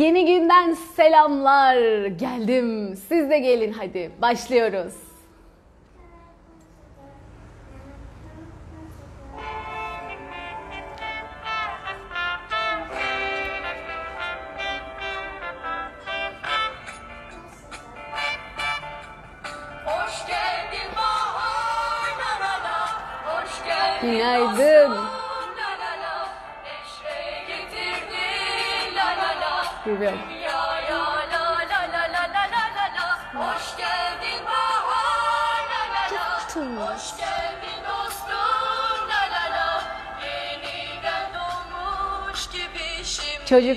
Yeni günden selamlar. Geldim. Siz de gelin hadi. Başlıyoruz.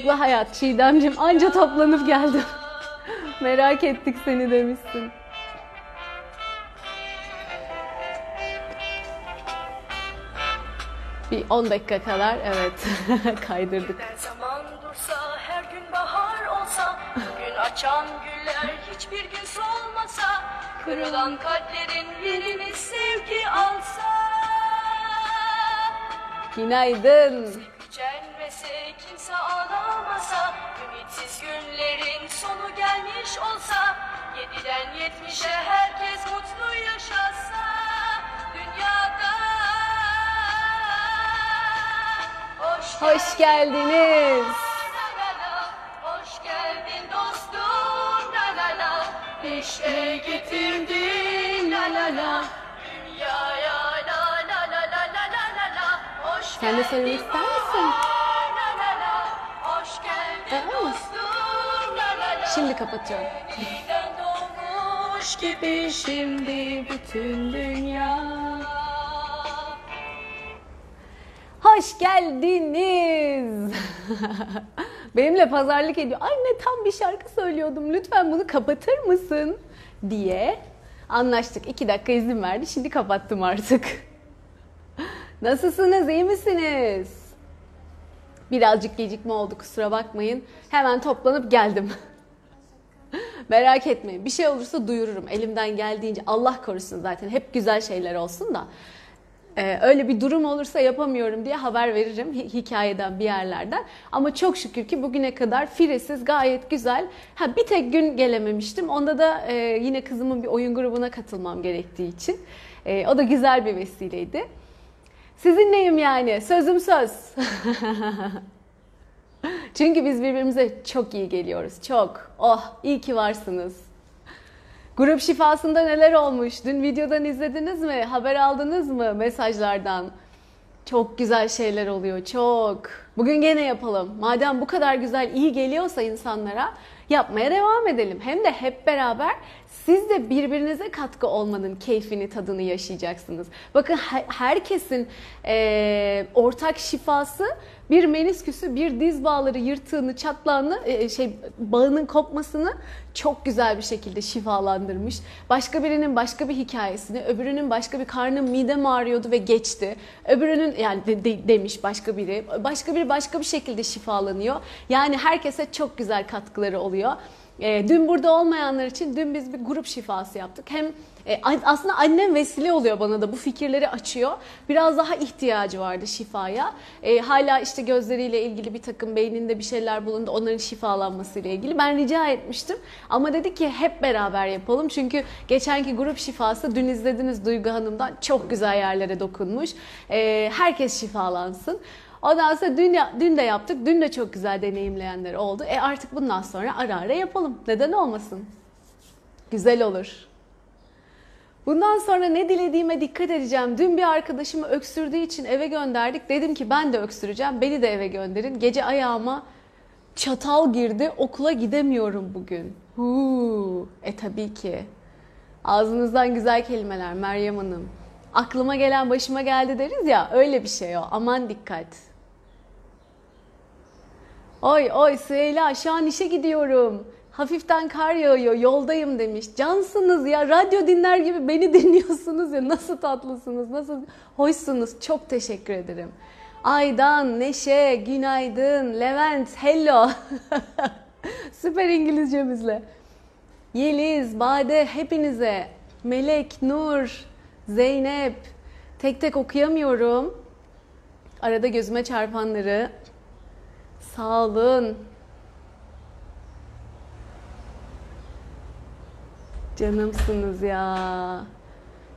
Çocuklu hayat Çiğdemcim anca toplanıp geldim. Merak ettik seni demişsin. Bir 10 dakika kadar evet kaydırdık. Zaman dursa, her gün bahar olsa, gün açan güller hiçbir gün solmasa, kırılan kalplerin yerini sevgi alsa. Günaydın. olsa, 7'den 70'e herkes mutlu yaşasa dünyada. Hoş, Hoş geldiniz. La la getirdin. La la la. Dünyaya la la la la la la la. Hoş Sen de söylemek? Şimdi kapatıyorum. Yeniden doğmuş gibi Şimdi bütün dünya Hoş geldiniz. Benimle pazarlık ediyor. Anne tam bir şarkı söylüyordum. Lütfen bunu kapatır mısın? diye anlaştık. İki dakika izin verdi. Şimdi kapattım artık. Nasılsınız? iyi misiniz? Birazcık gecikme oldu kusura bakmayın. Hemen toplanıp geldim. Merak etmeyin. Bir şey olursa duyururum. Elimden geldiğince Allah korusun zaten. Hep güzel şeyler olsun da. Ee, öyle bir durum olursa yapamıyorum diye haber veririm hi- hikayeden bir yerlerden. Ama çok şükür ki bugüne kadar firesiz gayet güzel. Ha bir tek gün gelememiştim. Onda da e, yine kızımın bir oyun grubuna katılmam gerektiği için. E, o da güzel bir vesileydi. Sizinleyim yani. Sözüm söz. Çünkü biz birbirimize çok iyi geliyoruz. Çok. Oh iyi ki varsınız. Grup şifasında neler olmuş? Dün videodan izlediniz mi? Haber aldınız mı mesajlardan? Çok güzel şeyler oluyor. Çok. Bugün gene yapalım. Madem bu kadar güzel, iyi geliyorsa insanlara yapmaya devam edelim. Hem de hep beraber siz de birbirinize katkı olmanın keyfini, tadını yaşayacaksınız. Bakın her- herkesin eee, ortak şifası bir menisküsü, bir diz bağları yırtığını, çatlağını, e, şey bağının kopmasını çok güzel bir şekilde şifalandırmış. Başka birinin başka bir hikayesini, öbürünün başka bir karnım midem ağrıyordu ve geçti. Öbürünün yani de- de- demiş başka biri. Başka biri başka bir şekilde şifalanıyor. Yani herkese çok güzel katkıları oluyor. E, dün burada olmayanlar için dün biz bir grup şifası yaptık. Hem e, aslında annem vesile oluyor bana da bu fikirleri açıyor. Biraz daha ihtiyacı vardı şifaya. E, hala işte gözleriyle ilgili bir takım beyninde bir şeyler bulundu. Onların şifalanmasıyla ilgili. Ben rica etmiştim. Ama dedi ki hep beraber yapalım. Çünkü geçenki grup şifası dün izlediniz Duygu Hanım'dan çok güzel yerlere dokunmuş. E, herkes şifalansın. Ondan sonra dün, dün de yaptık. Dün de çok güzel deneyimleyenler oldu. E artık bundan sonra ara ara yapalım. Neden olmasın? Güzel olur. Bundan sonra ne dilediğime dikkat edeceğim. Dün bir arkadaşımı öksürdüğü için eve gönderdik. Dedim ki ben de öksüreceğim. Beni de eve gönderin. Gece ayağıma çatal girdi. Okula gidemiyorum bugün. Huu. E tabii ki. Ağzınızdan güzel kelimeler Meryem Hanım. Aklıma gelen başıma geldi deriz ya öyle bir şey o. Aman dikkat. Oy oy Süheyla şu an işe gidiyorum. Hafiften kar yağıyor yoldayım demiş. Cansınız ya radyo dinler gibi beni dinliyorsunuz ya nasıl tatlısınız nasıl hoşsunuz çok teşekkür ederim. Aydan, Neşe, Günaydın, Levent, Hello. Süper İngilizcemizle. Yeliz, Bade hepinize. Melek, Nur, Zeynep. Tek tek okuyamıyorum. Arada gözüme çarpanları sağlığın, Canımsınız ya.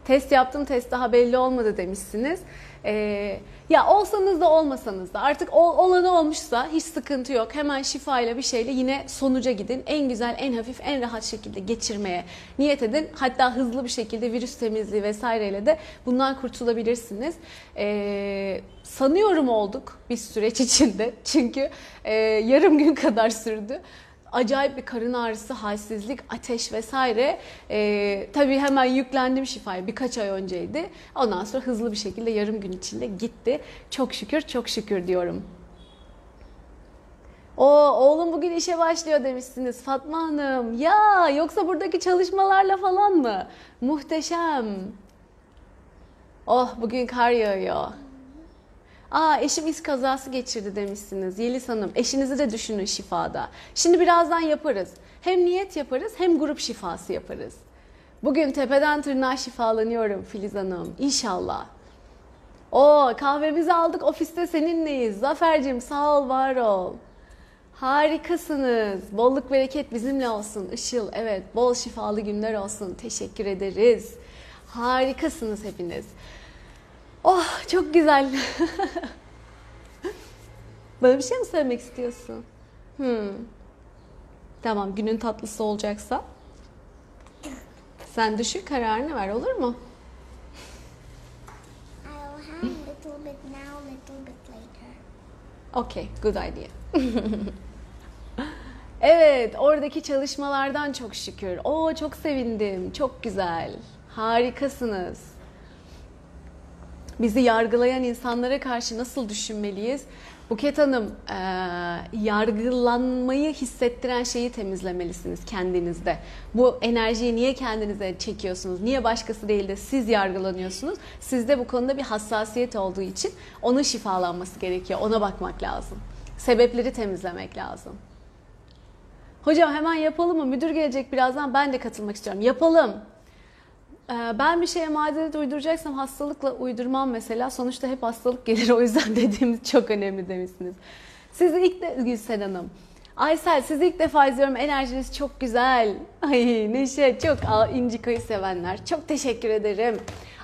Test yaptım test daha belli olmadı demişsiniz. Ee, ya olsanız da olmasanız da artık ol, olanı olmuşsa hiç sıkıntı yok. Hemen şifayla bir şeyle yine sonuca gidin. En güzel, en hafif, en rahat şekilde geçirmeye niyet edin. Hatta hızlı bir şekilde virüs temizliği vesaireyle de bundan kurtulabilirsiniz. Ee, sanıyorum olduk bir süreç içinde. Çünkü e, yarım gün kadar sürdü acayip bir karın ağrısı, halsizlik, ateş vesaire. Ee, tabii hemen yüklendim şifaya birkaç ay önceydi. Ondan sonra hızlı bir şekilde yarım gün içinde gitti. Çok şükür, çok şükür diyorum. O oğlum bugün işe başlıyor demişsiniz Fatma Hanım. Ya yoksa buradaki çalışmalarla falan mı? Muhteşem. Oh bugün kar yağıyor. Aa eşim iz kazası geçirdi demişsiniz Yeliz Hanım. Eşinizi de düşünün şifada. Şimdi birazdan yaparız. Hem niyet yaparız hem grup şifası yaparız. Bugün tepeden tırnağa şifalanıyorum Filiz Hanım. İnşallah. O kahvemizi aldık ofiste seninleyiz. Zafer'cim sağ ol var ol. Harikasınız. Bolluk bereket bizimle olsun. Işıl evet bol şifalı günler olsun. Teşekkür ederiz. Harikasınız hepiniz. Oh çok güzel. Bana bir şey mi söylemek istiyorsun? Hmm. Tamam günün tatlısı olacaksa. Sen düşün kararını ver olur mu? Okay, good idea. evet, oradaki çalışmalardan çok şükür. Oo, çok sevindim. Çok güzel. Harikasınız. Bizi yargılayan insanlara karşı nasıl düşünmeliyiz? Buket Hanım, e, yargılanmayı hissettiren şeyi temizlemelisiniz kendinizde. Bu enerjiyi niye kendinize çekiyorsunuz? Niye başkası değil de siz yargılanıyorsunuz? Sizde bu konuda bir hassasiyet olduğu için onun şifalanması gerekiyor. Ona bakmak lazım. Sebepleri temizlemek lazım. Hocam hemen yapalım mı? Müdür gelecek birazdan. Ben de katılmak istiyorum. Yapalım. Ee, Ben bir şeye mazeret uyduracaksam hastalıkla uydurmam mesela. Sonuçta hep hastalık gelir o yüzden dediğimiz çok önemli demişsiniz. Sizi ilk de Gülsen Hanım. Aysel sizi ilk defa izliyorum. Enerjiniz çok güzel. Ay Neşe çok Aa, incikayı sevenler. Çok teşekkür ederim.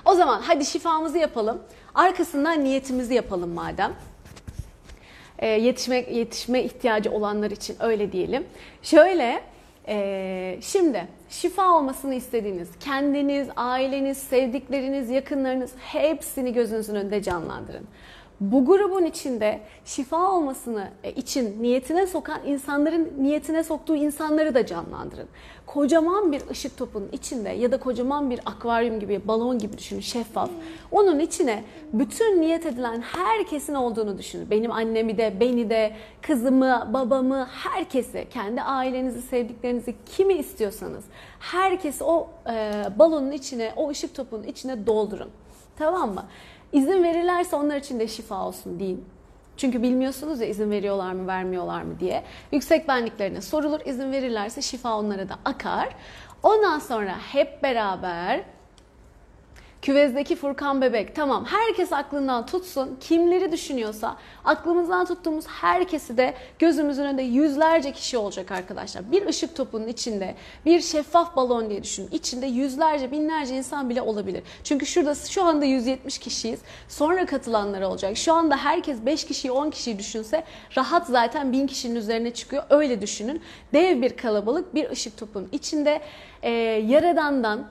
O zaman hadi şifamızı yapalım. Arkasından niyetimizi yapalım madem e, yetişme yetişme ihtiyacı olanlar için öyle diyelim. Şöyle e, şimdi şifa olmasını istediğiniz kendiniz, aileniz, sevdikleriniz, yakınlarınız hepsini gözünüzün önünde canlandırın. Bu grubun içinde şifa olmasını e, için niyetine sokan insanların niyetine soktuğu insanları da canlandırın. Kocaman bir ışık topunun içinde ya da kocaman bir akvaryum gibi, balon gibi düşünün, şeffaf. Onun içine bütün niyet edilen herkesin olduğunu düşünün. Benim annemi de, beni de, kızımı, babamı, herkesi, kendi ailenizi, sevdiklerinizi, kimi istiyorsanız herkesi o e, balonun içine, o ışık topunun içine doldurun. Tamam mı? İzin verirlerse onlar için de şifa olsun deyin. Çünkü bilmiyorsunuz ya izin veriyorlar mı vermiyorlar mı diye. Yüksek benliklerine sorulur. izin verirlerse şifa onlara da akar. Ondan sonra hep beraber Küvezdeki Furkan Bebek. Tamam herkes aklından tutsun. Kimleri düşünüyorsa aklımızdan tuttuğumuz herkesi de gözümüzün önünde yüzlerce kişi olacak arkadaşlar. Bir ışık topunun içinde bir şeffaf balon diye düşünün. İçinde yüzlerce binlerce insan bile olabilir. Çünkü şurada şu anda 170 kişiyiz. Sonra katılanlar olacak. Şu anda herkes 5 kişiyi 10 kişiyi düşünse rahat zaten 1000 kişinin üzerine çıkıyor. Öyle düşünün. Dev bir kalabalık bir ışık topunun içinde e, Yaradan'dan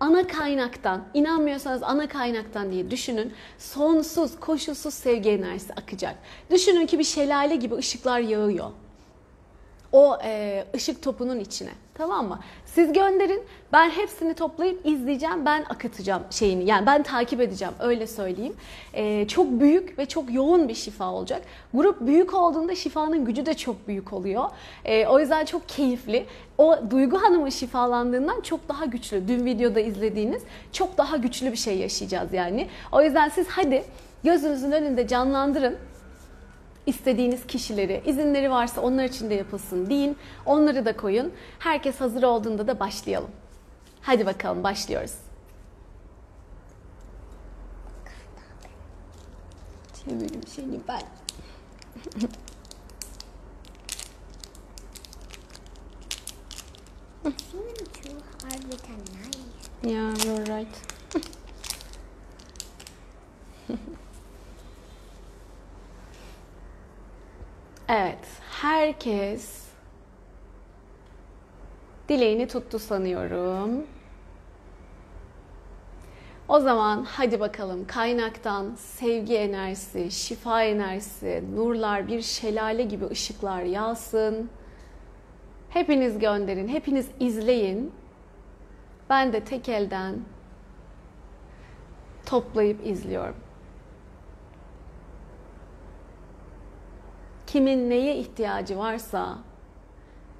ana kaynaktan, inanmıyorsanız ana kaynaktan diye düşünün. Sonsuz, koşulsuz sevgi enerjisi akacak. Düşünün ki bir şelale gibi ışıklar yağıyor. O e, ışık topunun içine. Tamam mı? Siz gönderin. Ben hepsini toplayıp izleyeceğim. Ben akıtacağım şeyini. Yani ben takip edeceğim. Öyle söyleyeyim. E, çok büyük ve çok yoğun bir şifa olacak. Grup büyük olduğunda şifanın gücü de çok büyük oluyor. E, o yüzden çok keyifli. O Duygu Hanım'ın şifalandığından çok daha güçlü. Dün videoda izlediğiniz çok daha güçlü bir şey yaşayacağız yani. O yüzden siz hadi gözünüzün önünde canlandırın istediğiniz kişileri, izinleri varsa onlar için de yapılsın deyin. Onları da koyun. Herkes hazır olduğunda da başlayalım. Hadi bakalım başlıyoruz. Çevirim seni ben. hard with a knife. Yeah, you're right. Evet, herkes dileğini tuttu sanıyorum. O zaman hadi bakalım kaynaktan sevgi enerjisi, şifa enerjisi, nurlar, bir şelale gibi ışıklar yağsın. Hepiniz gönderin, hepiniz izleyin. Ben de tek elden toplayıp izliyorum. Kimin neye ihtiyacı varsa,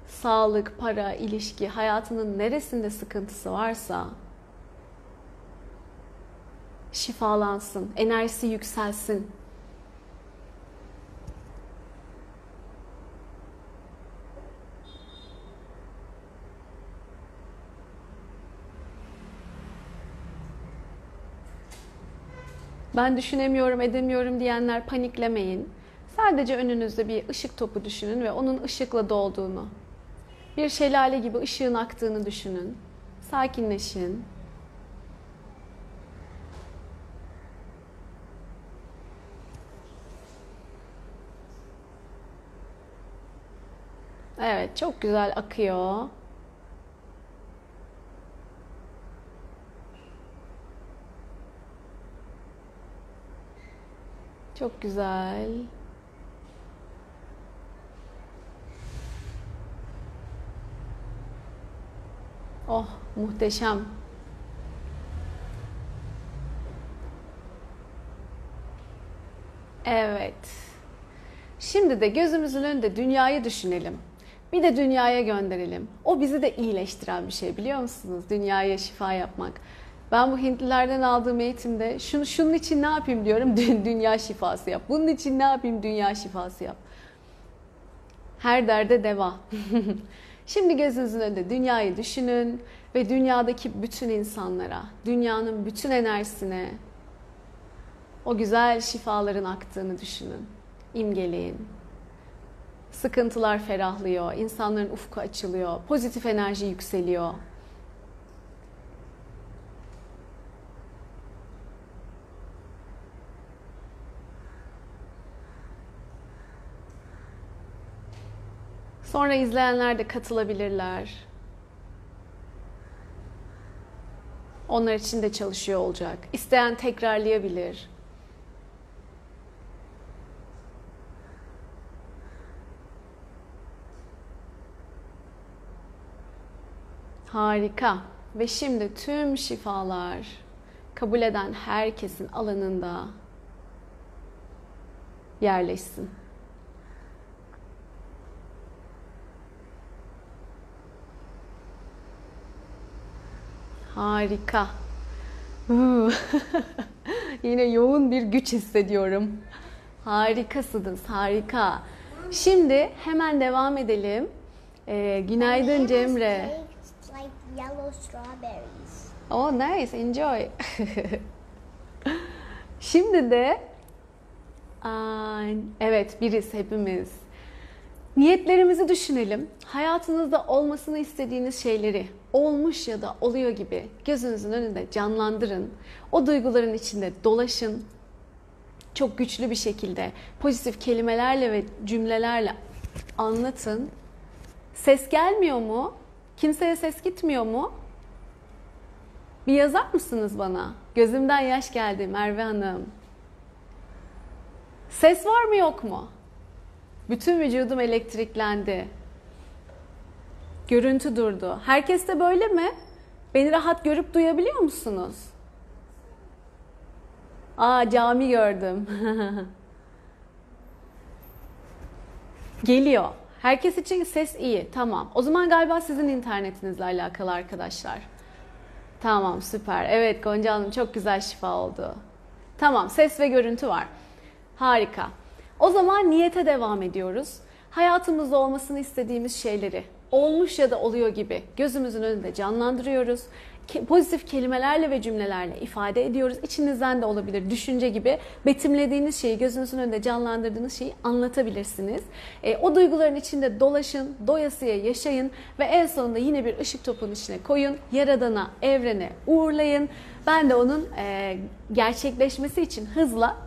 sağlık, para, ilişki, hayatının neresinde sıkıntısı varsa şifalansın, enerjisi yükselsin. Ben düşünemiyorum, edemiyorum diyenler paniklemeyin. Sadece önünüzde bir ışık topu düşünün ve onun ışıkla dolduğunu. Bir şelale gibi ışığın aktığını düşünün. Sakinleşin. Evet, çok güzel akıyor. Çok güzel. Oh, muhteşem. Evet. Şimdi de gözümüzün önünde dünyayı düşünelim. Bir de dünyaya gönderelim. O bizi de iyileştiren bir şey biliyor musunuz? Dünyaya şifa yapmak. Ben bu Hintlilerden aldığım eğitimde şunu şunun için ne yapayım diyorum dünya şifası yap. Bunun için ne yapayım dünya şifası yap. Her derde deva. Şimdi gözünüzün önünde dünyayı düşünün ve dünyadaki bütün insanlara, dünyanın bütün enerjisine o güzel şifaların aktığını düşünün. İmgeleyin. Sıkıntılar ferahlıyor, insanların ufku açılıyor, pozitif enerji yükseliyor. Sonra izleyenler de katılabilirler. Onlar için de çalışıyor olacak. İsteyen tekrarlayabilir. Harika. Ve şimdi tüm şifalar kabul eden herkesin alanında yerleşsin. Harika. Yine yoğun bir güç hissediyorum. Harikasınız, harika. Şimdi hemen devam edelim. Ee, günaydın Cemre. Oh nice, enjoy. Şimdi de evet biriz hepimiz. Niyetlerimizi düşünelim. Hayatınızda olmasını istediğiniz şeyleri olmuş ya da oluyor gibi gözünüzün önünde canlandırın. O duyguların içinde dolaşın. Çok güçlü bir şekilde pozitif kelimelerle ve cümlelerle anlatın. Ses gelmiyor mu? Kimseye ses gitmiyor mu? Bir yazar mısınız bana? Gözümden yaş geldi Merve Hanım. Ses var mı yok mu? Bütün vücudum elektriklendi. Görüntü durdu. Herkes de böyle mi? Beni rahat görüp duyabiliyor musunuz? Aa cami gördüm. Geliyor. Herkes için ses iyi. Tamam. O zaman galiba sizin internetinizle alakalı arkadaşlar. Tamam süper. Evet Gonca Hanım çok güzel şifa oldu. Tamam ses ve görüntü var. Harika. O zaman niyete devam ediyoruz. Hayatımızda olmasını istediğimiz şeyleri olmuş ya da oluyor gibi gözümüzün önünde canlandırıyoruz. pozitif kelimelerle ve cümlelerle ifade ediyoruz. İçinizden de olabilir düşünce gibi betimlediğiniz şeyi, gözünüzün önünde canlandırdığınız şeyi anlatabilirsiniz. E, o duyguların içinde dolaşın, doyasıya yaşayın ve en sonunda yine bir ışık topunun içine koyun. Yaradana, evrene uğurlayın. Ben de onun e, gerçekleşmesi için hızla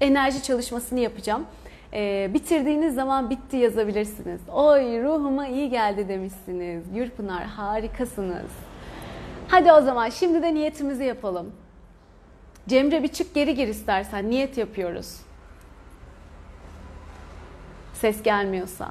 enerji çalışmasını yapacağım. Ee, bitirdiğiniz zaman bitti yazabilirsiniz. Oy ruhuma iyi geldi demişsiniz. Gürpınar harikasınız. Hadi o zaman şimdi de niyetimizi yapalım. Cemre bir çık geri gir istersen. Niyet yapıyoruz. Ses gelmiyorsa.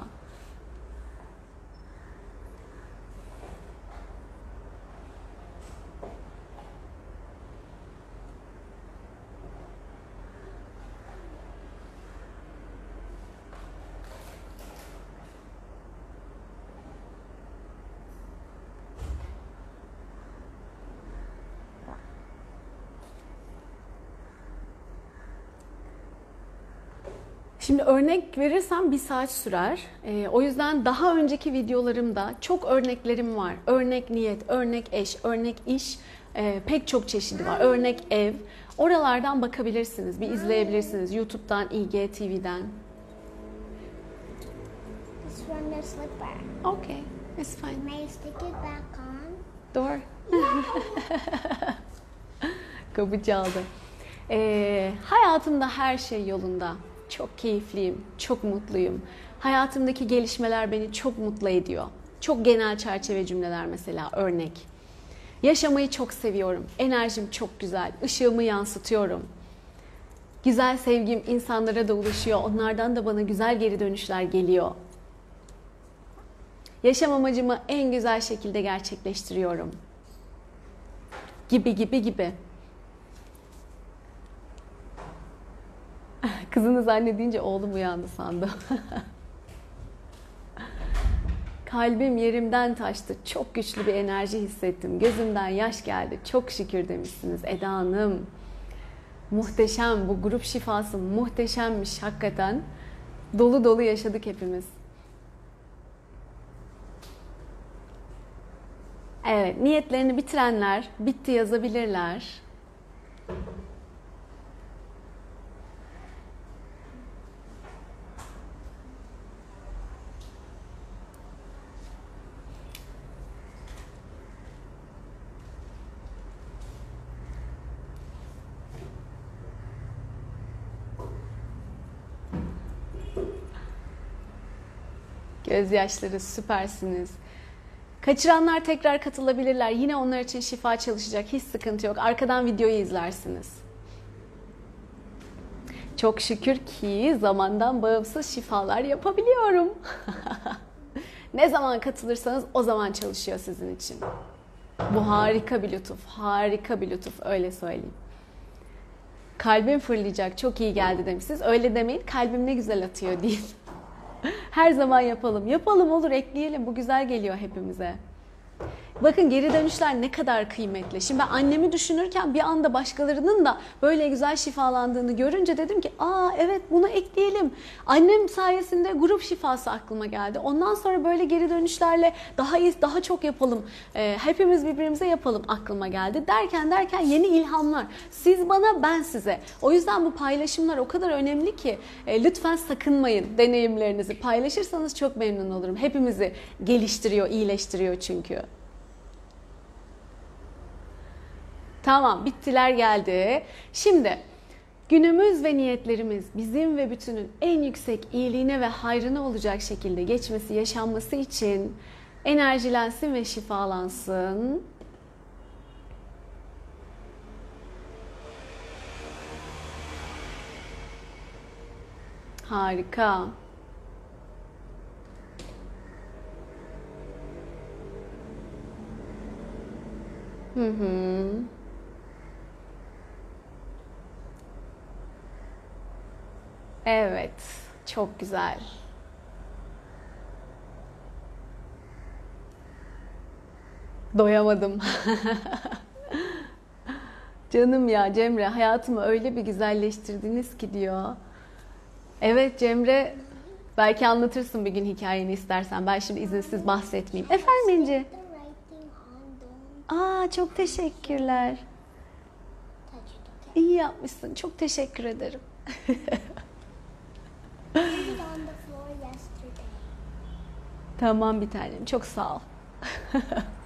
Şimdi örnek verirsem bir saat sürer. Ee, o yüzden daha önceki videolarımda çok örneklerim var. Örnek niyet, örnek eş, örnek iş e, pek çok çeşidi var. Örnek ev. Oralardan bakabilirsiniz, bir izleyebilirsiniz. YouTube'dan, IGTV'den. Slipper. Okay, it's fine. May I stick it back on? Doğru. Kapı çaldı. Ee, hayatımda her şey yolunda. Çok keyifliyim, çok mutluyum. Hayatımdaki gelişmeler beni çok mutlu ediyor. Çok genel çerçeve cümleler mesela örnek. Yaşamayı çok seviyorum. Enerjim çok güzel. Işığımı yansıtıyorum. Güzel sevgim insanlara da ulaşıyor. Onlardan da bana güzel geri dönüşler geliyor. Yaşam amacımı en güzel şekilde gerçekleştiriyorum. Gibi gibi gibi. Kızını zannedince oğlum uyandı sandım. Kalbim yerimden taştı. Çok güçlü bir enerji hissettim. Gözümden yaş geldi. Çok şükür demişsiniz Eda Hanım. Muhteşem. Bu grup şifası muhteşemmiş hakikaten. Dolu dolu yaşadık hepimiz. Evet, niyetlerini bitirenler bitti yazabilirler. Gözyaşları süpersiniz. Kaçıranlar tekrar katılabilirler. Yine onlar için şifa çalışacak. Hiç sıkıntı yok. Arkadan videoyu izlersiniz. Çok şükür ki zamandan bağımsız şifalar yapabiliyorum. ne zaman katılırsanız o zaman çalışıyor sizin için. Bu harika bir lütuf. Harika bir lütuf öyle söyleyeyim. Kalbim fırlayacak. Çok iyi geldi demişsiniz. Öyle demeyin. Kalbim ne güzel atıyor deyin. Her zaman yapalım. Yapalım olur ekleyelim. Bu güzel geliyor hepimize. Bakın geri dönüşler ne kadar kıymetli. Şimdi ben annemi düşünürken bir anda başkalarının da böyle güzel şifalandığını görünce dedim ki aa evet bunu ekleyelim. Annem sayesinde grup şifası aklıma geldi. Ondan sonra böyle geri dönüşlerle daha iyi, daha çok yapalım. Ee, hepimiz birbirimize yapalım aklıma geldi. Derken derken yeni ilhamlar. Siz bana ben size. O yüzden bu paylaşımlar o kadar önemli ki e, lütfen sakınmayın deneyimlerinizi. Paylaşırsanız çok memnun olurum. Hepimizi geliştiriyor, iyileştiriyor çünkü. Tamam bittiler geldi. Şimdi günümüz ve niyetlerimiz bizim ve bütünün en yüksek iyiliğine ve hayrına olacak şekilde geçmesi, yaşanması için enerjilensin ve şifalansın. Harika. Hı hı. Evet, çok güzel. Doyamadım. Canım ya Cemre hayatımı öyle bir güzelleştirdiniz ki diyor. Evet Cemre belki anlatırsın bir gün hikayeni istersen. Ben şimdi izinsiz bahsetmeyeyim. Efendim İnci? Aa çok teşekkürler. İyi yapmışsın. Çok teşekkür ederim. Tamam bir tanem. Çok sağ ol.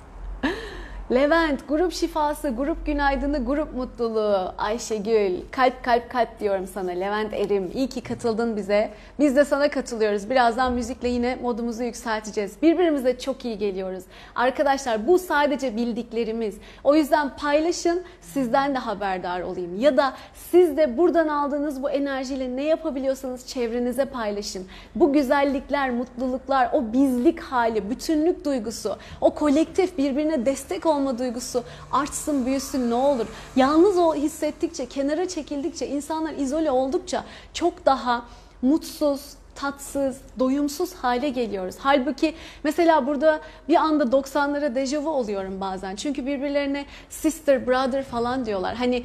Levent, grup şifası, grup günaydını, grup mutluluğu. Ayşegül, kalp kalp kalp diyorum sana. Levent Erim, iyi ki katıldın bize. Biz de sana katılıyoruz. Birazdan müzikle yine modumuzu yükselteceğiz. Birbirimize çok iyi geliyoruz. Arkadaşlar bu sadece bildiklerimiz. O yüzden paylaşın, sizden de haberdar olayım. Ya da siz de buradan aldığınız bu enerjiyle ne yapabiliyorsanız çevrenize paylaşın. Bu güzellikler, mutluluklar, o bizlik hali, bütünlük duygusu, o kolektif birbirine destek olma duygusu artsın, büyüsün ne olur. Yalnız o hissettikçe, kenara çekildikçe, insanlar izole oldukça çok daha mutsuz, tatsız, doyumsuz hale geliyoruz. Halbuki mesela burada bir anda 90'lara dejavu oluyorum bazen. Çünkü birbirlerine sister, brother falan diyorlar. Hani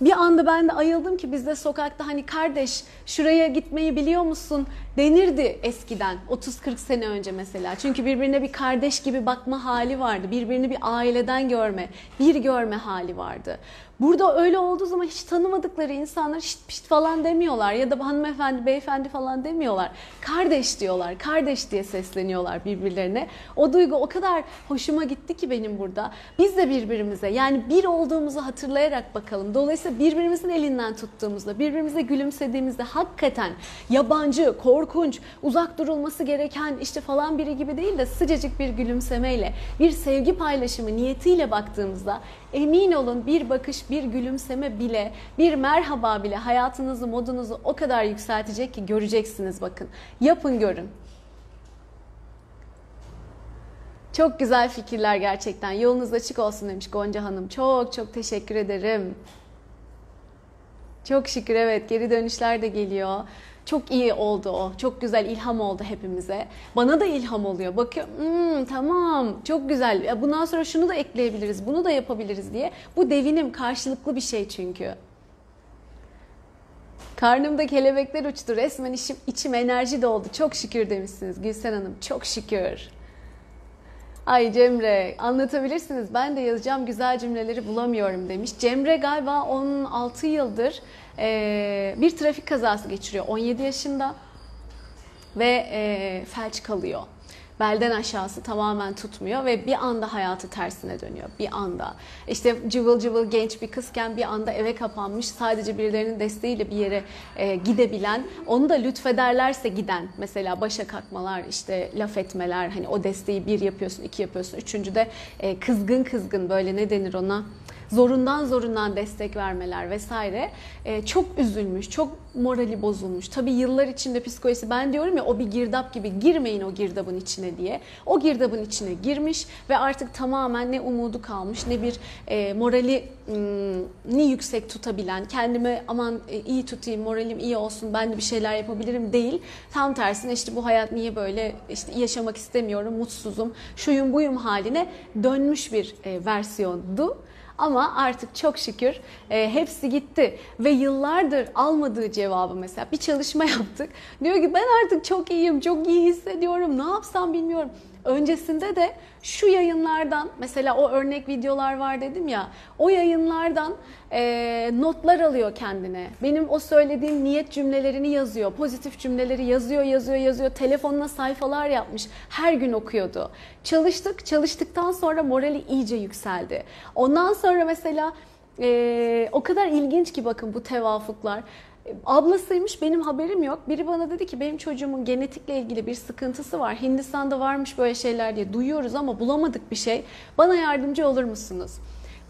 bir anda ben de ayıldım ki bizde sokakta hani kardeş şuraya gitmeyi biliyor musun denirdi eskiden 30-40 sene önce mesela. Çünkü birbirine bir kardeş gibi bakma hali vardı. Birbirini bir aileden görme, bir görme hali vardı. Burada öyle olduğu zaman hiç tanımadıkları insanlar şit pişt falan demiyorlar ya da hanımefendi, beyefendi falan demiyorlar. Kardeş diyorlar, kardeş diye sesleniyorlar birbirlerine. O duygu o kadar hoşuma gitti ki benim burada. Biz de birbirimize yani bir olduğumuzu hatırlayarak bakalım. Dolayısıyla birbirimizin elinden tuttuğumuzda, birbirimize gülümsediğimizde hakikaten yabancı, korkunç, uzak durulması gereken işte falan biri gibi değil de sıcacık bir gülümsemeyle, bir sevgi paylaşımı niyetiyle baktığımızda emin olun bir bakış, bir gülümseme bile, bir merhaba bile hayatınızı, modunuzu o kadar yükseltecek ki göreceksiniz bakın. Yapın görün. Çok güzel fikirler gerçekten. Yolunuz açık olsun demiş Gonca Hanım. Çok çok teşekkür ederim. Çok şükür evet geri dönüşler de geliyor. Çok iyi oldu o. Çok güzel ilham oldu hepimize. Bana da ilham oluyor. Bakıyorum "Hmm, tamam çok güzel. Ya Bundan sonra şunu da ekleyebiliriz, bunu da yapabiliriz diye. Bu devinim karşılıklı bir şey çünkü. Karnımda kelebekler uçtu. Resmen içim, içim enerji doldu. Çok şükür demişsiniz Gülsen Hanım. Çok şükür. Ay Cemre anlatabilirsiniz. Ben de yazacağım güzel cümleleri bulamıyorum demiş. Cemre galiba 16 yıldır eee, bir trafik kazası geçiriyor. 17 yaşında ve eee, felç kalıyor. Belden aşağısı tamamen tutmuyor ve bir anda hayatı tersine dönüyor. Bir anda. İşte cıvıl cıvıl genç bir kızken bir anda eve kapanmış. Sadece birilerinin desteğiyle bir yere e, gidebilen, onu da lütfederlerse giden. Mesela başa kalkmalar, işte laf etmeler. Hani o desteği bir yapıyorsun, iki yapıyorsun. Üçüncü de e, kızgın kızgın böyle ne denir ona? Zorundan zorundan destek vermeler vesaire e, çok üzülmüş, çok morali bozulmuş. Tabii yıllar içinde psikolojisi ben diyorum ya o bir girdap gibi girmeyin o girdabın içine diye. O girdabın içine girmiş ve artık tamamen ne umudu kalmış ne bir e, morali ni yüksek tutabilen, kendime aman e, iyi tutayım, moralim iyi olsun, ben de bir şeyler yapabilirim değil. Tam tersine işte bu hayat niye böyle işte yaşamak istemiyorum, mutsuzum, şuyum buyum haline dönmüş bir e, versiyondu. Ama artık çok şükür e, hepsi gitti ve yıllardır almadığı cevabı mesela bir çalışma yaptık. Diyor ki ben artık çok iyiyim, çok iyi hissediyorum, ne yapsam bilmiyorum. Öncesinde de şu yayınlardan mesela o örnek videolar var dedim ya o yayınlardan e, notlar alıyor kendine. Benim o söylediğim niyet cümlelerini yazıyor. Pozitif cümleleri yazıyor yazıyor yazıyor. Telefonuna sayfalar yapmış. Her gün okuyordu. Çalıştık çalıştıktan sonra morali iyice yükseldi. Ondan sonra mesela e, o kadar ilginç ki bakın bu tevafuklar. Ablasıymış benim haberim yok. Biri bana dedi ki benim çocuğumun genetikle ilgili bir sıkıntısı var. Hindistan'da varmış böyle şeyler diye duyuyoruz ama bulamadık bir şey. Bana yardımcı olur musunuz?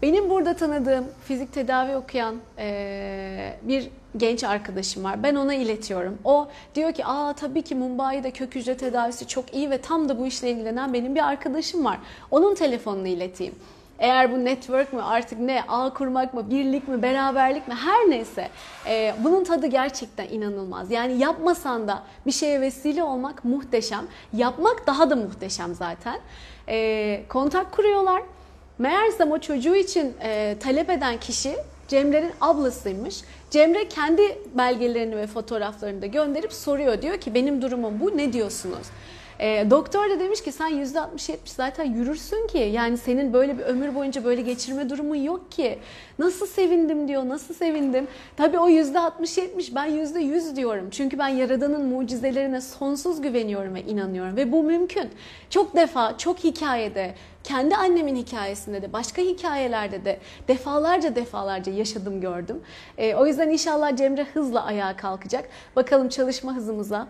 Benim burada tanıdığım fizik tedavi okuyan eee, bir genç arkadaşım var. Ben ona iletiyorum. O diyor ki aa tabii ki Mumbai'de kök hücre tedavisi çok iyi ve tam da bu işle ilgilenen benim bir arkadaşım var. Onun telefonunu ileteyim. Eğer bu network mü artık ne ağ kurmak mı birlik mi beraberlik mi her neyse e, bunun tadı gerçekten inanılmaz. Yani yapmasan da bir şeye vesile olmak muhteşem. Yapmak daha da muhteşem zaten. E, kontak kuruyorlar. Meğersem o çocuğu için e, talep eden kişi Cemre'nin ablasıymış. Cemre kendi belgelerini ve fotoğraflarını da gönderip soruyor. Diyor ki benim durumum bu ne diyorsunuz? E, doktor da demiş ki sen %60-70 zaten yürürsün ki. Yani senin böyle bir ömür boyunca böyle geçirme durumun yok ki. Nasıl sevindim diyor, nasıl sevindim. Tabii o %60-70 ben %100 diyorum. Çünkü ben Yaradan'ın mucizelerine sonsuz güveniyorum ve inanıyorum. Ve bu mümkün. Çok defa, çok hikayede, kendi annemin hikayesinde de, başka hikayelerde de defalarca defalarca yaşadım gördüm. E, o yüzden inşallah Cemre hızla ayağa kalkacak. Bakalım çalışma hızımıza,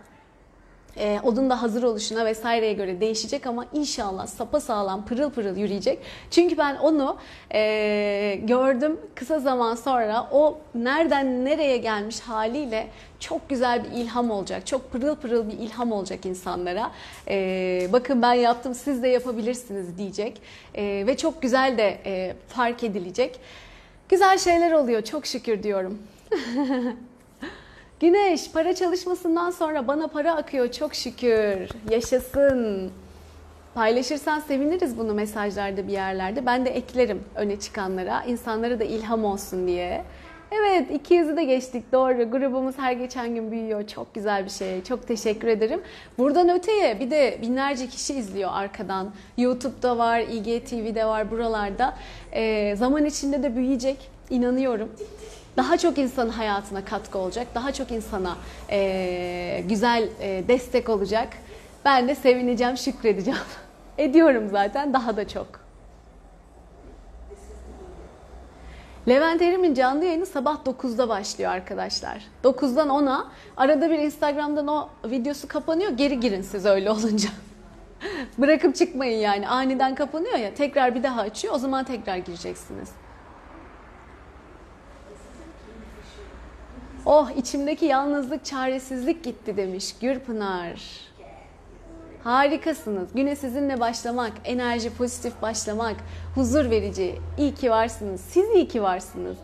e, onun da hazır oluşuna vesaireye göre değişecek ama inşallah sapa sağlam pırıl pırıl yürüyecek. Çünkü ben onu e, gördüm kısa zaman sonra o nereden nereye gelmiş haliyle çok güzel bir ilham olacak. Çok pırıl pırıl bir ilham olacak insanlara. E, bakın ben yaptım siz de yapabilirsiniz diyecek. E, ve çok güzel de e, fark edilecek. Güzel şeyler oluyor çok şükür diyorum. Güneş, para çalışmasından sonra bana para akıyor çok şükür. Yaşasın. Paylaşırsan seviniriz bunu mesajlarda bir yerlerde. Ben de eklerim öne çıkanlara, insanlara da ilham olsun diye. Evet, 200'ü de geçtik doğru. Grubumuz her geçen gün büyüyor. Çok güzel bir şey. Çok teşekkür ederim. Buradan öteye bir de binlerce kişi izliyor arkadan. YouTube'da var, IGTV'de var buralarda. Ee, zaman içinde de büyüyecek. İnanıyorum daha çok insanın hayatına katkı olacak, daha çok insana e, güzel e, destek olacak. Ben de sevineceğim, şükredeceğim. Ediyorum zaten daha da çok. Levent Erim'in canlı yayını sabah 9'da başlıyor arkadaşlar. 9'dan 10'a arada bir Instagram'dan o videosu kapanıyor. Geri girin siz öyle olunca. Bırakıp çıkmayın yani. Aniden kapanıyor ya. Tekrar bir daha açıyor. O zaman tekrar gireceksiniz. Oh içimdeki yalnızlık, çaresizlik gitti demiş Gürpınar. Harikasınız. Güne sizinle başlamak, enerji pozitif başlamak, huzur verici. İyi ki varsınız. Siz iyi ki varsınız.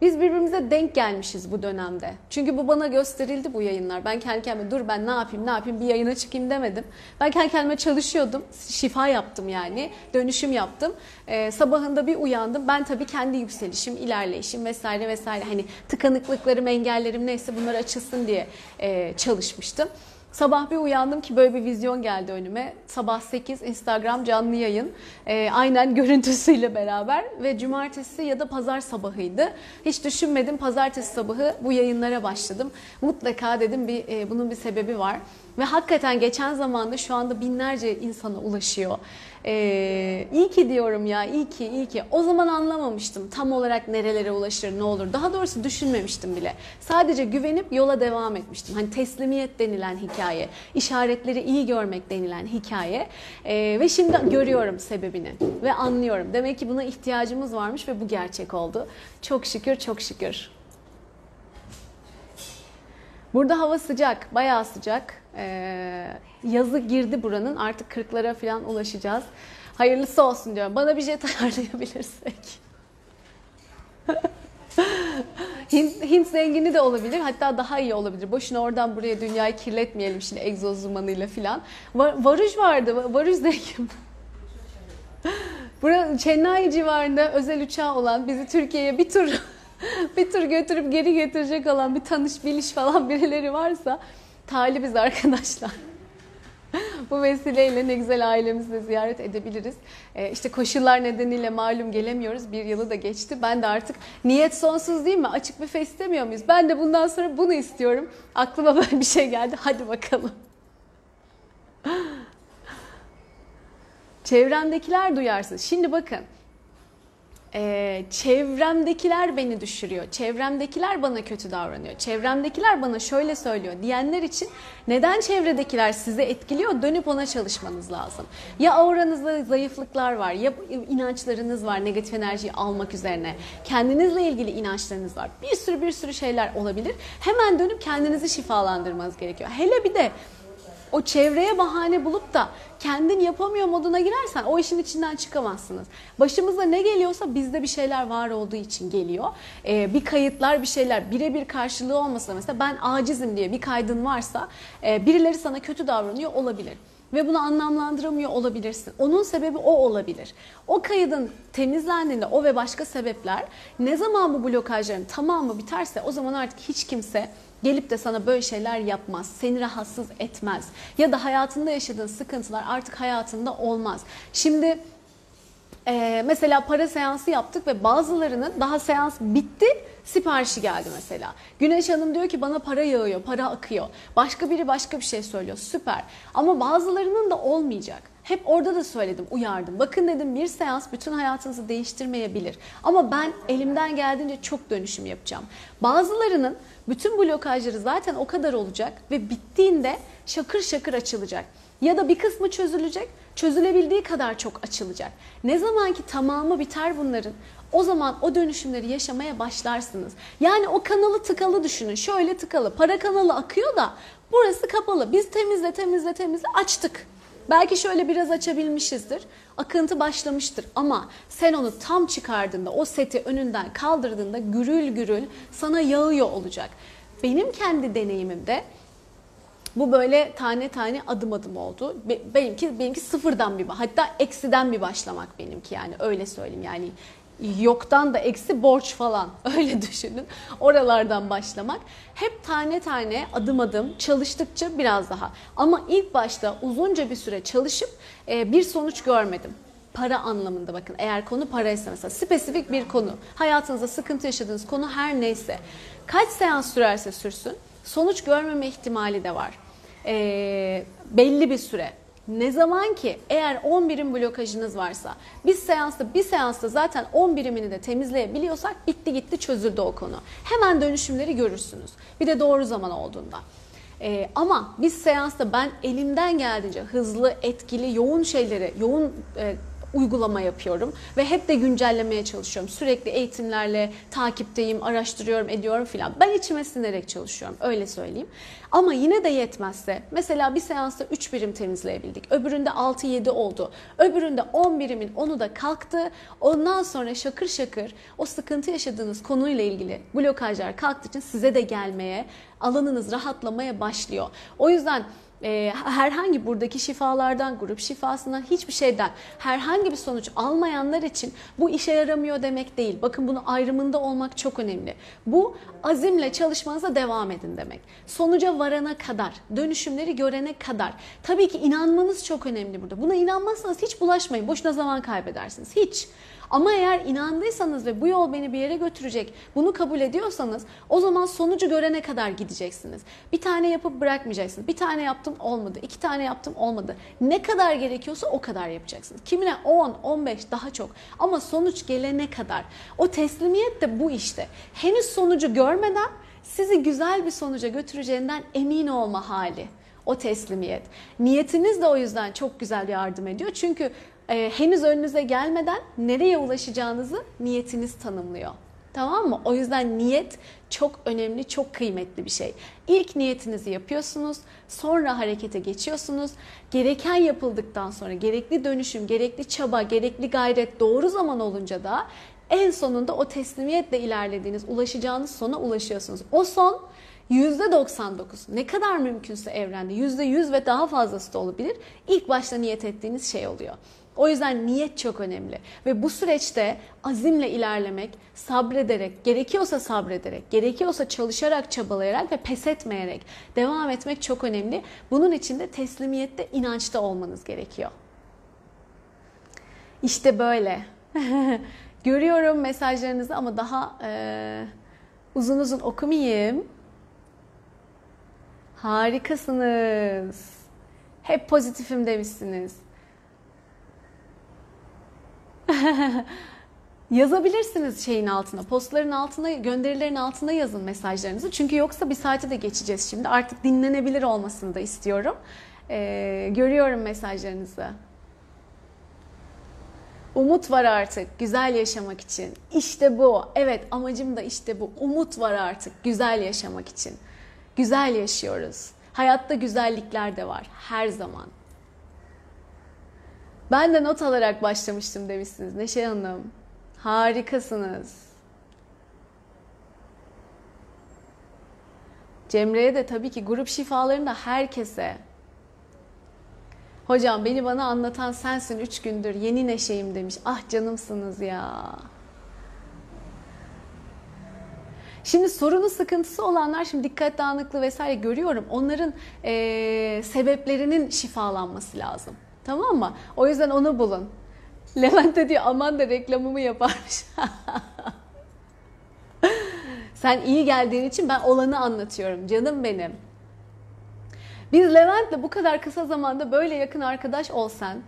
Biz birbirimize denk gelmişiz bu dönemde. Çünkü bu bana gösterildi bu yayınlar. Ben kendi kendime dur ben ne yapayım ne yapayım bir yayına çıkayım demedim. Ben kendi kendime çalışıyordum. Şifa yaptım yani. Dönüşüm yaptım. Ee, sabahında bir uyandım. Ben tabii kendi yükselişim, ilerleyişim vesaire vesaire. Hani tıkanıklıklarım, engellerim neyse bunlar açılsın diye e, çalışmıştım. Sabah bir uyandım ki böyle bir vizyon geldi önüme. Sabah 8 Instagram canlı yayın. E, aynen görüntüsüyle beraber ve cumartesi ya da pazar sabahıydı. Hiç düşünmedim pazartesi sabahı bu yayınlara başladım. Mutlaka dedim bir e, bunun bir sebebi var. Ve hakikaten geçen zamanda şu anda binlerce insana ulaşıyor. Ee, iyi ki diyorum ya, iyi ki, iyi ki. O zaman anlamamıştım tam olarak nerelere ulaşır, ne olur. Daha doğrusu düşünmemiştim bile. Sadece güvenip yola devam etmiştim. Hani teslimiyet denilen hikaye, işaretleri iyi görmek denilen hikaye. Ee, ve şimdi görüyorum sebebini ve anlıyorum. Demek ki buna ihtiyacımız varmış ve bu gerçek oldu. Çok şükür, çok şükür. Burada hava sıcak, bayağı sıcak. Ee, yazı girdi buranın. Artık 40'lara falan ulaşacağız. Hayırlısı olsun diyorum. Bana bir jet ayarlayabilirsek. Hint, Hint zengini de olabilir. Hatta daha iyi olabilir. Boşuna oradan buraya dünyayı kirletmeyelim şimdi egzoz dumanıyla falan. Var, varuj vardı. Varuj zengin. Buranın Chennai civarında özel uçağı olan bizi Türkiye'ye bir tur bir tur götürüp geri getirecek olan bir tanış biliş falan birileri varsa talibiz arkadaşlar. Bu vesileyle ne güzel ailemizle ziyaret edebiliriz. Ee, işte koşullar nedeniyle malum gelemiyoruz. Bir yılı da geçti. Ben de artık niyet sonsuz değil mi? Açık büfe istemiyor muyuz? Ben de bundan sonra bunu istiyorum. Aklıma böyle bir şey geldi. Hadi bakalım. Çevremdekiler duyarsız. Şimdi bakın ee, çevremdekiler beni düşürüyor, çevremdekiler bana kötü davranıyor, çevremdekiler bana şöyle söylüyor diyenler için neden çevredekiler sizi etkiliyor dönüp ona çalışmanız lazım. Ya auranızda zayıflıklar var, ya inançlarınız var negatif enerjiyi almak üzerine, kendinizle ilgili inançlarınız var, bir sürü bir sürü şeyler olabilir. Hemen dönüp kendinizi şifalandırmanız gerekiyor. Hele bir de o çevreye bahane bulup da kendin yapamıyor moduna girersen o işin içinden çıkamazsınız. Başımıza ne geliyorsa bizde bir şeyler var olduğu için geliyor. Ee, bir kayıtlar bir şeyler birebir karşılığı olmasa mesela ben acizim diye bir kaydın varsa e, birileri sana kötü davranıyor olabilir. ve bunu anlamlandıramıyor olabilirsin. Onun sebebi o olabilir. O kaydın temizlendiğinde o ve başka sebepler ne zaman bu blokajların tamamı biterse o zaman artık hiç kimse gelip de sana böyle şeyler yapmaz. Seni rahatsız etmez. Ya da hayatında yaşadığın sıkıntılar artık hayatında olmaz. Şimdi ee, mesela para seansı yaptık ve bazılarının daha seans bitti siparişi geldi mesela. Güneş Hanım diyor ki bana para yağıyor, para akıyor. Başka biri başka bir şey söylüyor. Süper. Ama bazılarının da olmayacak. Hep orada da söyledim, uyardım. Bakın dedim bir seans bütün hayatınızı değiştirmeyebilir. Ama ben elimden geldiğince çok dönüşüm yapacağım. Bazılarının bütün blokajları zaten o kadar olacak ve bittiğinde şakır şakır açılacak. Ya da bir kısmı çözülecek, çözülebildiği kadar çok açılacak. Ne zaman ki tamamı biter bunların, o zaman o dönüşümleri yaşamaya başlarsınız. Yani o kanalı tıkalı düşünün. Şöyle tıkalı. Para kanalı akıyor da burası kapalı. Biz temizle temizle temizle açtık. Belki şöyle biraz açabilmişizdir. Akıntı başlamıştır ama sen onu tam çıkardığında, o seti önünden kaldırdığında gürül gürül sana yağıyor olacak. Benim kendi deneyimimde bu böyle tane tane adım adım oldu. Be- Benimki benimki sıfırdan bir hatta eksiden bir başlamak benimki yani öyle söyleyeyim yani yoktan da eksi borç falan öyle düşünün. Oralardan başlamak. Hep tane tane adım adım çalıştıkça biraz daha. Ama ilk başta uzunca bir süre çalışıp e, bir sonuç görmedim. Para anlamında bakın eğer konu paraysa mesela spesifik bir konu hayatınızda sıkıntı yaşadığınız konu her neyse kaç seans sürerse sürsün sonuç görmeme ihtimali de var. Ee, belli bir süre. Ne zaman ki eğer 10 birim blokajınız varsa biz seansta bir seansta zaten 10 birimini de temizleyebiliyorsak bitti gitti çözüldü o konu. Hemen dönüşümleri görürsünüz. Bir de doğru zaman olduğunda. Ee, ama biz seansta ben elimden geldiğince hızlı, etkili, yoğun şeyleri, yoğun e, uygulama yapıyorum ve hep de güncellemeye çalışıyorum. Sürekli eğitimlerle takipteyim, araştırıyorum, ediyorum filan. Ben içime sinerek çalışıyorum öyle söyleyeyim. Ama yine de yetmezse mesela bir seansta 3 birim temizleyebildik. Öbüründe 6-7 oldu. Öbüründe 10 birimin onu da kalktı. Ondan sonra şakır şakır o sıkıntı yaşadığınız konuyla ilgili blokajlar kalktığı için size de gelmeye, alanınız rahatlamaya başlıyor. O yüzden e, herhangi buradaki şifalardan, grup şifasından hiçbir şeyden herhangi bir sonuç almayanlar için bu işe yaramıyor demek değil. Bakın bunu ayrımında olmak çok önemli. Bu azimle çalışmanıza devam edin demek. Sonuca varana kadar, dönüşümleri görene kadar. Tabii ki inanmanız çok önemli burada. Buna inanmazsanız hiç bulaşmayın. Boşuna zaman kaybedersiniz. Hiç. Ama eğer inandıysanız ve bu yol beni bir yere götürecek, bunu kabul ediyorsanız o zaman sonucu görene kadar gideceksiniz. Bir tane yapıp bırakmayacaksınız. Bir tane yaptım olmadı, iki tane yaptım olmadı. Ne kadar gerekiyorsa o kadar yapacaksınız. Kimine 10, 15 daha çok ama sonuç gelene kadar. O teslimiyet de bu işte. Henüz sonucu görmeden sizi güzel bir sonuca götüreceğinden emin olma hali o teslimiyet. Niyetiniz de o yüzden çok güzel yardım ediyor. Çünkü e, henüz önünüze gelmeden nereye ulaşacağınızı niyetiniz tanımlıyor. Tamam mı? O yüzden niyet çok önemli, çok kıymetli bir şey. İlk niyetinizi yapıyorsunuz, sonra harekete geçiyorsunuz. Gereken yapıldıktan sonra gerekli dönüşüm, gerekli çaba, gerekli gayret doğru zaman olunca da en sonunda o teslimiyetle ilerlediğiniz, ulaşacağınız sona ulaşıyorsunuz. O son %99 ne kadar mümkünse evrende %100 ve daha fazlası da olabilir. İlk başta niyet ettiğiniz şey oluyor. O yüzden niyet çok önemli ve bu süreçte azimle ilerlemek, sabrederek, gerekiyorsa sabrederek, gerekiyorsa çalışarak, çabalayarak ve pes etmeyerek devam etmek çok önemli. Bunun için de teslimiyette, inançta olmanız gerekiyor. İşte böyle. Görüyorum mesajlarınızı ama daha e, uzun uzun okumayayım. Harikasınız. Hep pozitifim demişsiniz. Yazabilirsiniz şeyin altına, postların altına, gönderilerin altına yazın mesajlarınızı. Çünkü yoksa bir saate de geçeceğiz şimdi. Artık dinlenebilir olmasını da istiyorum. Ee, görüyorum mesajlarınızı. Umut var artık güzel yaşamak için. İşte bu. Evet amacım da işte bu. Umut var artık güzel yaşamak için. Güzel yaşıyoruz. Hayatta güzellikler de var her zaman. Ben de not alarak başlamıştım demişsiniz Neşe Hanım. Harikasınız. Cemre'ye de tabii ki grup şifalarında herkese. Hocam beni bana anlatan sensin 3 gündür yeni neşeyim demiş. Ah canımsınız ya. Şimdi sorunu sıkıntısı olanlar şimdi dikkat dağınıklığı vesaire görüyorum. Onların eee, sebeplerinin şifalanması lazım. Tamam mı? O yüzden onu bulun. Levent de diyor aman da reklamımı yaparmış. Sen iyi geldiğin için ben olanı anlatıyorum canım benim. Biz Levent'le bu kadar kısa zamanda böyle yakın arkadaş olsan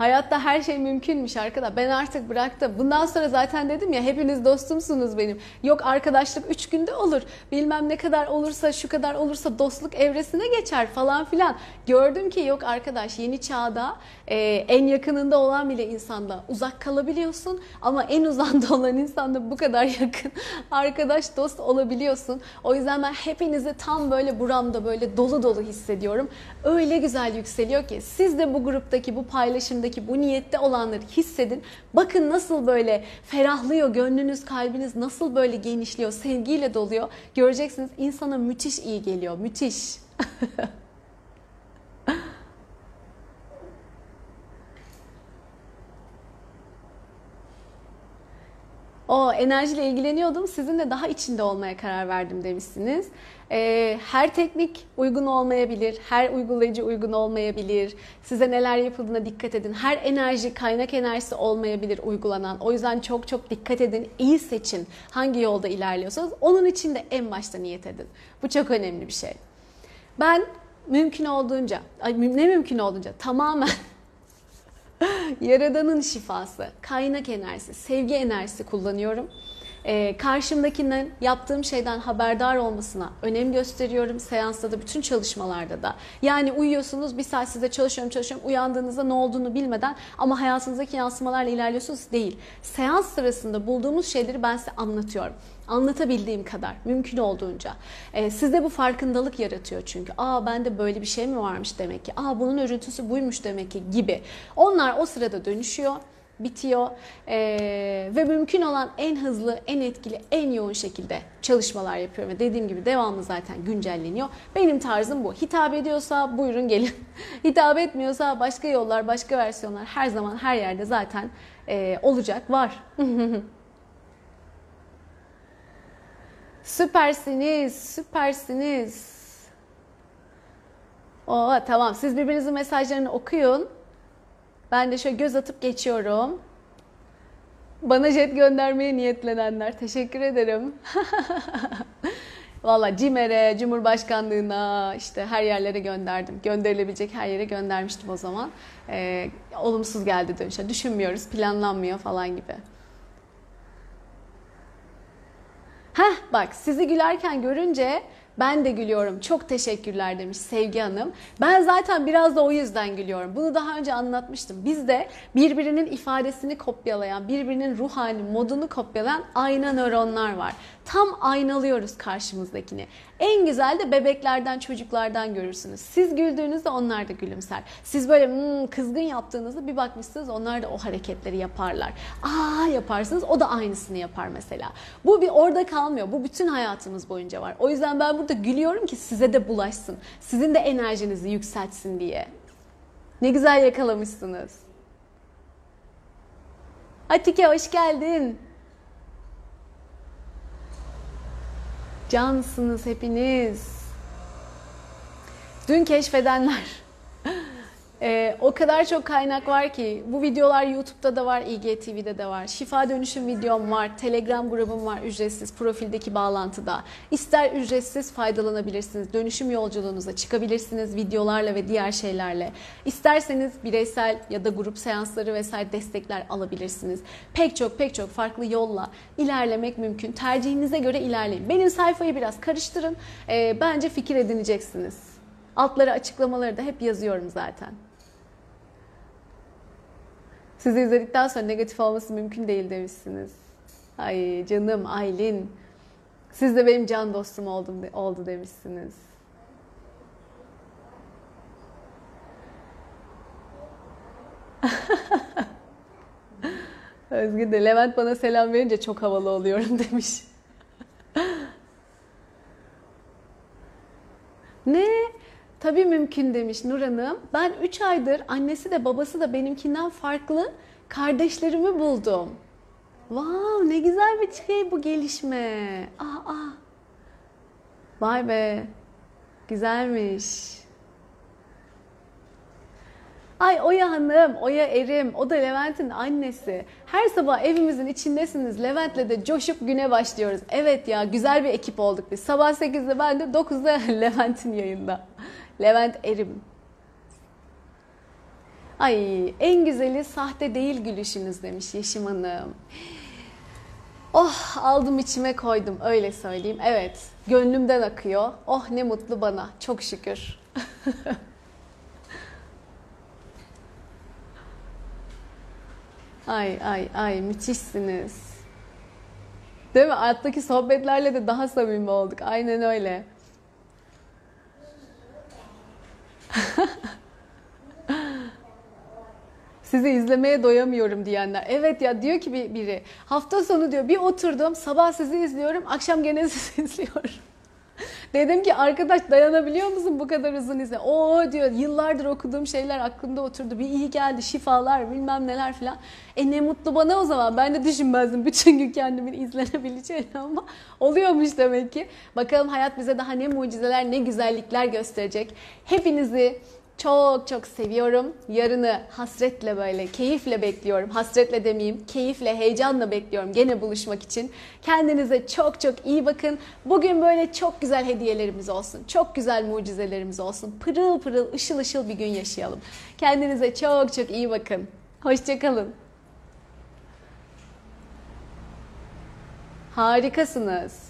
Hayatta her şey mümkünmüş arkadaş. Ben artık bıraktım. Bundan sonra zaten dedim ya hepiniz dostumsunuz benim. Yok arkadaşlık 3 günde olur. Bilmem ne kadar olursa şu kadar olursa dostluk evresine geçer falan filan. Gördüm ki yok arkadaş yeni çağda e, en yakınında olan bile insanda uzak kalabiliyorsun. Ama en uzanda olan insanda bu kadar yakın arkadaş dost olabiliyorsun. O yüzden ben hepinizi tam böyle buramda böyle dolu dolu hissediyorum. Öyle güzel yükseliyor ki siz de bu gruptaki bu paylaşımdaki bu niyette olanları hissedin. Bakın nasıl böyle ferahlıyor gönlünüz, kalbiniz nasıl böyle genişliyor, sevgiyle doluyor. Göreceksiniz insana müthiş iyi geliyor, müthiş. O enerjiyle ilgileniyordum. Sizinle daha içinde olmaya karar verdim demişsiniz. Ee, her teknik uygun olmayabilir, her uygulayıcı uygun olmayabilir. Size neler yapıldığına dikkat edin. Her enerji kaynak enerjisi olmayabilir uygulanan. O yüzden çok çok dikkat edin. İyi seçin hangi yolda ilerliyorsanız. Onun için de en başta niyet edin. Bu çok önemli bir şey. Ben mümkün olduğunca, ay, ne mümkün olduğunca tamamen Yaradanın şifası, kaynak enerjisi, sevgi enerjisi kullanıyorum. Ee, karşımdakinin yaptığım şeyden haberdar olmasına önem gösteriyorum. Seansta da bütün çalışmalarda da. Yani uyuyorsunuz bir saat size çalışıyorum çalışıyorum uyandığınızda ne olduğunu bilmeden ama hayatınızdaki yansımalarla ilerliyorsunuz değil. Seans sırasında bulduğumuz şeyleri ben size anlatıyorum. Anlatabildiğim kadar mümkün olduğunca. Ee, sizde bu farkındalık yaratıyor çünkü. Aa bende böyle bir şey mi varmış demek ki. Aa bunun örüntüsü buymuş demek ki gibi. Onlar o sırada dönüşüyor bitiyor ee, ve mümkün olan en hızlı, en etkili, en yoğun şekilde çalışmalar yapıyorum ve dediğim gibi devamlı zaten güncelleniyor. Benim tarzım bu. Hitap ediyorsa buyurun gelin. Hitap etmiyorsa başka yollar, başka versiyonlar her zaman her yerde zaten e, olacak, var. Süpersiniz, süpersiniz. Oo, tamam siz birbirinizin mesajlarını okuyun. Ben de şöyle göz atıp geçiyorum. Bana jet göndermeye niyetlenenler teşekkür ederim. Valla CİMER'e, Cumhurbaşkanlığına işte her yerlere gönderdim. Gönderilebilecek her yere göndermiştim o zaman. Ee, olumsuz geldi dönüşe. Düşünmüyoruz, planlanmıyor falan gibi. Heh bak sizi gülerken görünce ben de gülüyorum. Çok teşekkürler demiş Sevgi Hanım. Ben zaten biraz da o yüzden gülüyorum. Bunu daha önce anlatmıştım. Bizde birbirinin ifadesini kopyalayan, birbirinin ruh hali, modunu kopyalayan ayna nöronlar var. Tam aynalıyoruz karşımızdakini. En güzel de bebeklerden, çocuklardan görürsünüz. Siz güldüğünüzde onlar da gülümser. Siz böyle hmm, kızgın yaptığınızda bir bakmışsınız onlar da o hareketleri yaparlar. Aa yaparsınız o da aynısını yapar mesela. Bu bir orada kalmıyor. Bu bütün hayatımız boyunca var. O yüzden ben burada gülüyorum ki size de bulaşsın. Sizin de enerjinizi yükseltsin diye. Ne güzel yakalamışsınız. Atike hoş geldin. Cansınız hepiniz. Dün keşfedenler. Ee, o kadar çok kaynak var ki bu videolar YouTube'da da var, IGTV'de de var. Şifa dönüşüm videom var, Telegram grubum var ücretsiz profildeki bağlantıda. İster ücretsiz faydalanabilirsiniz, dönüşüm yolculuğunuza çıkabilirsiniz videolarla ve diğer şeylerle. İsterseniz bireysel ya da grup seansları vesaire destekler alabilirsiniz. Pek çok pek çok farklı yolla ilerlemek mümkün. Tercihinize göre ilerleyin. Benim sayfayı biraz karıştırın. Ee, bence fikir edineceksiniz. Altları açıklamaları da hep yazıyorum zaten. Sizi izledikten sonra negatif olması mümkün değil demişsiniz. Ay canım Aylin. Siz de benim can dostum oldum, oldu demişsiniz. Özgür de Levent bana selam verince çok havalı oluyorum demiş. ne? Tabii mümkün. demiş Nur Hanım. Ben 3 aydır annesi de babası da benimkinden farklı kardeşlerimi buldum. Wow ne güzel bir şey bu gelişme. Aa, aa. Vay be. Güzelmiş. Ay Oya Hanım, Oya Erim, o da Levent'in annesi. Her sabah evimizin içindesiniz. Levent'le de coşup güne başlıyoruz. Evet ya güzel bir ekip olduk biz. Sabah 8'de ben de 9'da Levent'in yayında. Levent Erim. Ay en güzeli sahte değil gülüşünüz demiş Yeşim Hanım. Oh aldım içime koydum öyle söyleyeyim. Evet gönlümden akıyor. Oh ne mutlu bana çok şükür. ay ay ay müthişsiniz. Değil mi? Alttaki sohbetlerle de daha samimi olduk. Aynen öyle. Sizi izlemeye doyamıyorum diyenler. Evet ya diyor ki bir- biri hafta sonu diyor bir oturdum sabah sizi izliyorum akşam gene sizi izliyorum. Dedim ki arkadaş dayanabiliyor musun bu kadar uzun izle? Oo diyor yıllardır okuduğum şeyler aklımda oturdu. Bir iyi geldi şifalar bilmem neler filan. E ne mutlu bana o zaman. Ben de düşünmezdim bütün gün kendimin izlenebileceğini ama oluyormuş demek ki. Bakalım hayat bize daha ne mucizeler ne güzellikler gösterecek. Hepinizi çok çok seviyorum. Yarını hasretle böyle keyifle bekliyorum. Hasretle demeyeyim, keyifle, heyecanla bekliyorum gene buluşmak için. Kendinize çok çok iyi bakın. Bugün böyle çok güzel hediyelerimiz olsun. Çok güzel mucizelerimiz olsun. Pırıl pırıl, ışıl ışıl bir gün yaşayalım. Kendinize çok çok iyi bakın. Hoşçakalın. Harikasınız.